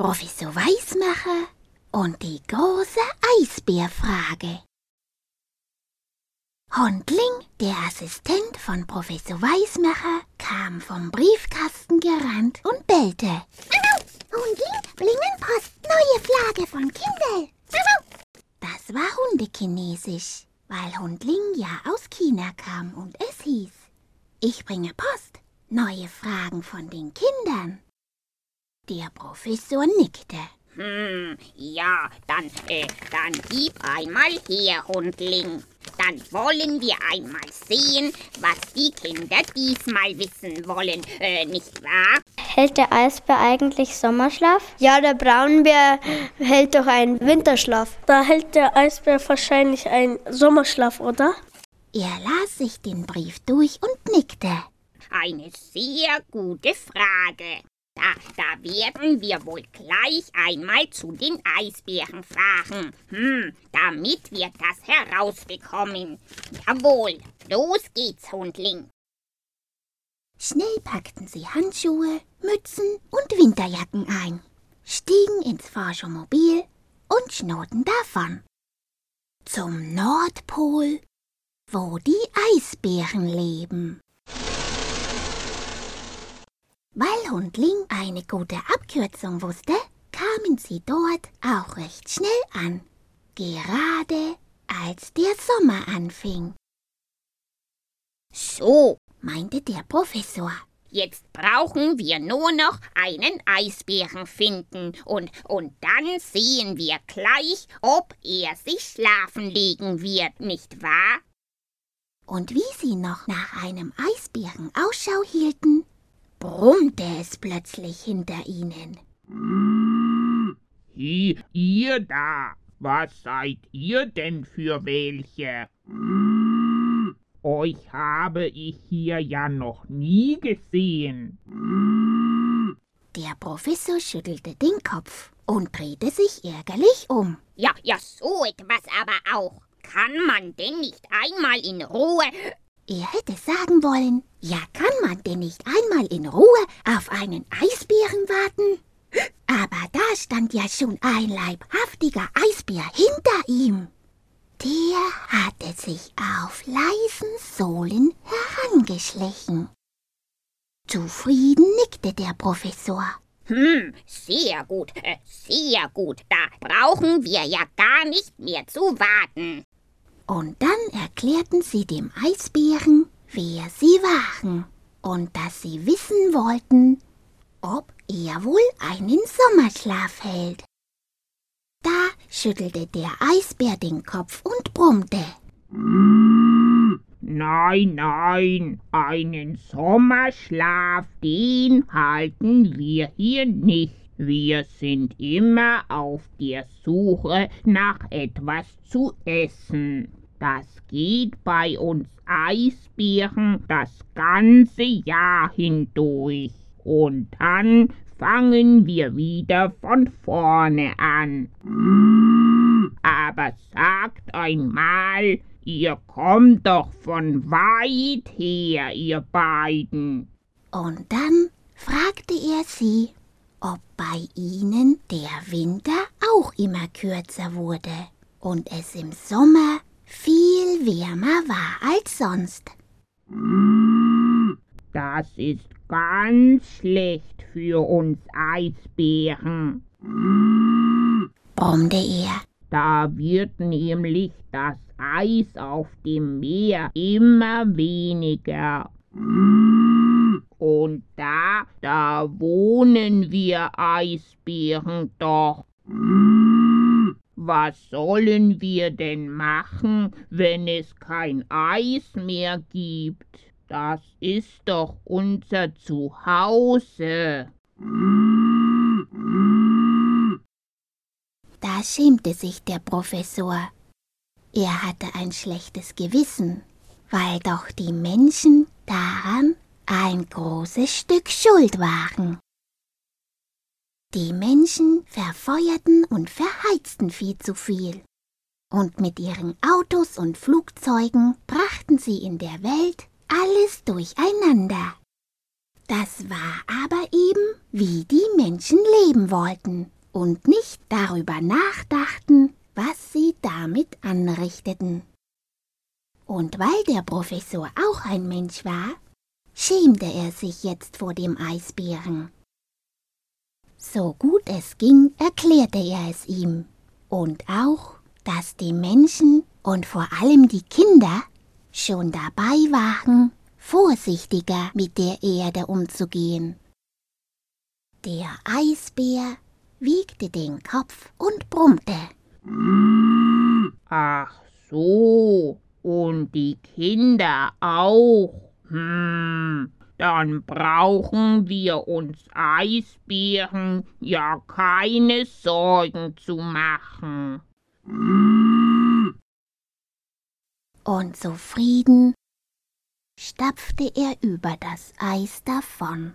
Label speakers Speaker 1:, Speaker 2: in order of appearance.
Speaker 1: Professor Weismacher und die große Eisbärfrage. Hundling, der Assistent von Professor Weismacher, kam vom Briefkasten gerannt und bellte.
Speaker 2: Hundling, Blingenpost, neue Flagge von Kindel.
Speaker 1: Das war Hundekinesisch, weil Hundling ja aus China kam und es hieß, ich bringe Post, neue Fragen von den Kindern. Der Professor nickte.
Speaker 3: Hm, ja, dann, äh, dann gib einmal her, Hundling. Dann wollen wir einmal sehen, was die Kinder diesmal wissen wollen, äh, nicht wahr?
Speaker 4: Hält der Eisbär eigentlich Sommerschlaf?
Speaker 5: Ja, der Braunbär hält doch einen Winterschlaf.
Speaker 6: Da hält der Eisbär wahrscheinlich einen Sommerschlaf, oder?
Speaker 1: Er las sich den Brief durch und nickte.
Speaker 3: Eine sehr gute Frage. Da, da werden wir wohl gleich einmal zu den Eisbären fragen. Hm, damit wir das herausbekommen. Jawohl, los geht's, Hundling.
Speaker 1: Schnell packten sie Handschuhe, Mützen und Winterjacken ein, stiegen ins Forschungsmobil und schnurrten davon. Zum Nordpol, wo die Eisbären leben. Weil Hundling eine gute Abkürzung wusste, kamen sie dort auch recht schnell an, gerade als der Sommer anfing.
Speaker 3: So,
Speaker 1: meinte der Professor.
Speaker 3: Jetzt brauchen wir nur noch einen Eisbären finden und, und dann sehen wir gleich, ob er sich schlafen legen wird, nicht wahr?
Speaker 1: Und wie sie noch nach einem Eisbären Ausschau hielten, brummte es plötzlich hinter ihnen.
Speaker 7: Hi, ihr da, was seid ihr denn für welche? Euch habe ich hier ja noch nie gesehen.
Speaker 1: Der Professor schüttelte den Kopf und drehte sich ärgerlich um.
Speaker 3: Ja, ja, so etwas aber auch. Kann man denn nicht einmal in Ruhe
Speaker 1: er hätte sagen wollen, ja kann man denn nicht einmal in Ruhe auf einen Eisbären warten? Aber da stand ja schon ein leibhaftiger Eisbär hinter ihm. Der hatte sich auf leisen Sohlen herangeschlichen. Zufrieden nickte der Professor.
Speaker 3: Hm, sehr gut, äh, sehr gut. Da brauchen wir ja gar nicht mehr zu warten.
Speaker 1: Und dann erklärten sie dem Eisbären, wer sie waren und dass sie wissen wollten, ob er wohl einen Sommerschlaf hält. Da schüttelte der Eisbär den Kopf und brummte.
Speaker 7: Nein, nein, einen Sommerschlaf, den halten wir hier nicht. Wir sind immer auf der Suche nach etwas zu essen. Das geht bei uns Eisbären das ganze Jahr hindurch. Und dann fangen wir wieder von vorne an. Aber sagt einmal, ihr kommt doch von weit her, ihr beiden.
Speaker 1: Und dann fragte er sie, ob bei ihnen der Winter auch immer kürzer wurde und es im Sommer viel wärmer war als sonst.
Speaker 7: Das ist ganz schlecht für uns Eisbären,
Speaker 1: brummte er.
Speaker 7: Da wird nämlich das Eis auf dem Meer immer weniger. Und da, da wohnen wir Eisbären doch. Was sollen wir denn machen, wenn es kein Eis mehr gibt? Das ist doch unser Zuhause.
Speaker 1: Da schämte sich der Professor. Er hatte ein schlechtes Gewissen, weil doch die Menschen daran ein großes Stück schuld waren. Die Menschen verfeuerten und verheizten viel zu viel. Und mit ihren Autos und Flugzeugen brachten sie in der Welt alles durcheinander. Das war aber eben, wie die Menschen leben wollten und nicht darüber nachdachten, was sie damit anrichteten. Und weil der Professor auch ein Mensch war, schämte er sich jetzt vor dem Eisbären. So gut es ging, erklärte er es ihm. Und auch, dass die Menschen und vor allem die Kinder schon dabei waren, vorsichtiger mit der Erde umzugehen. Der Eisbär wiegte den Kopf und brummte.
Speaker 7: Ach so, und die Kinder auch. Hm, dann brauchen wir uns Eisbären ja keine Sorgen zu machen.
Speaker 1: Und zufrieden stapfte er über das Eis davon.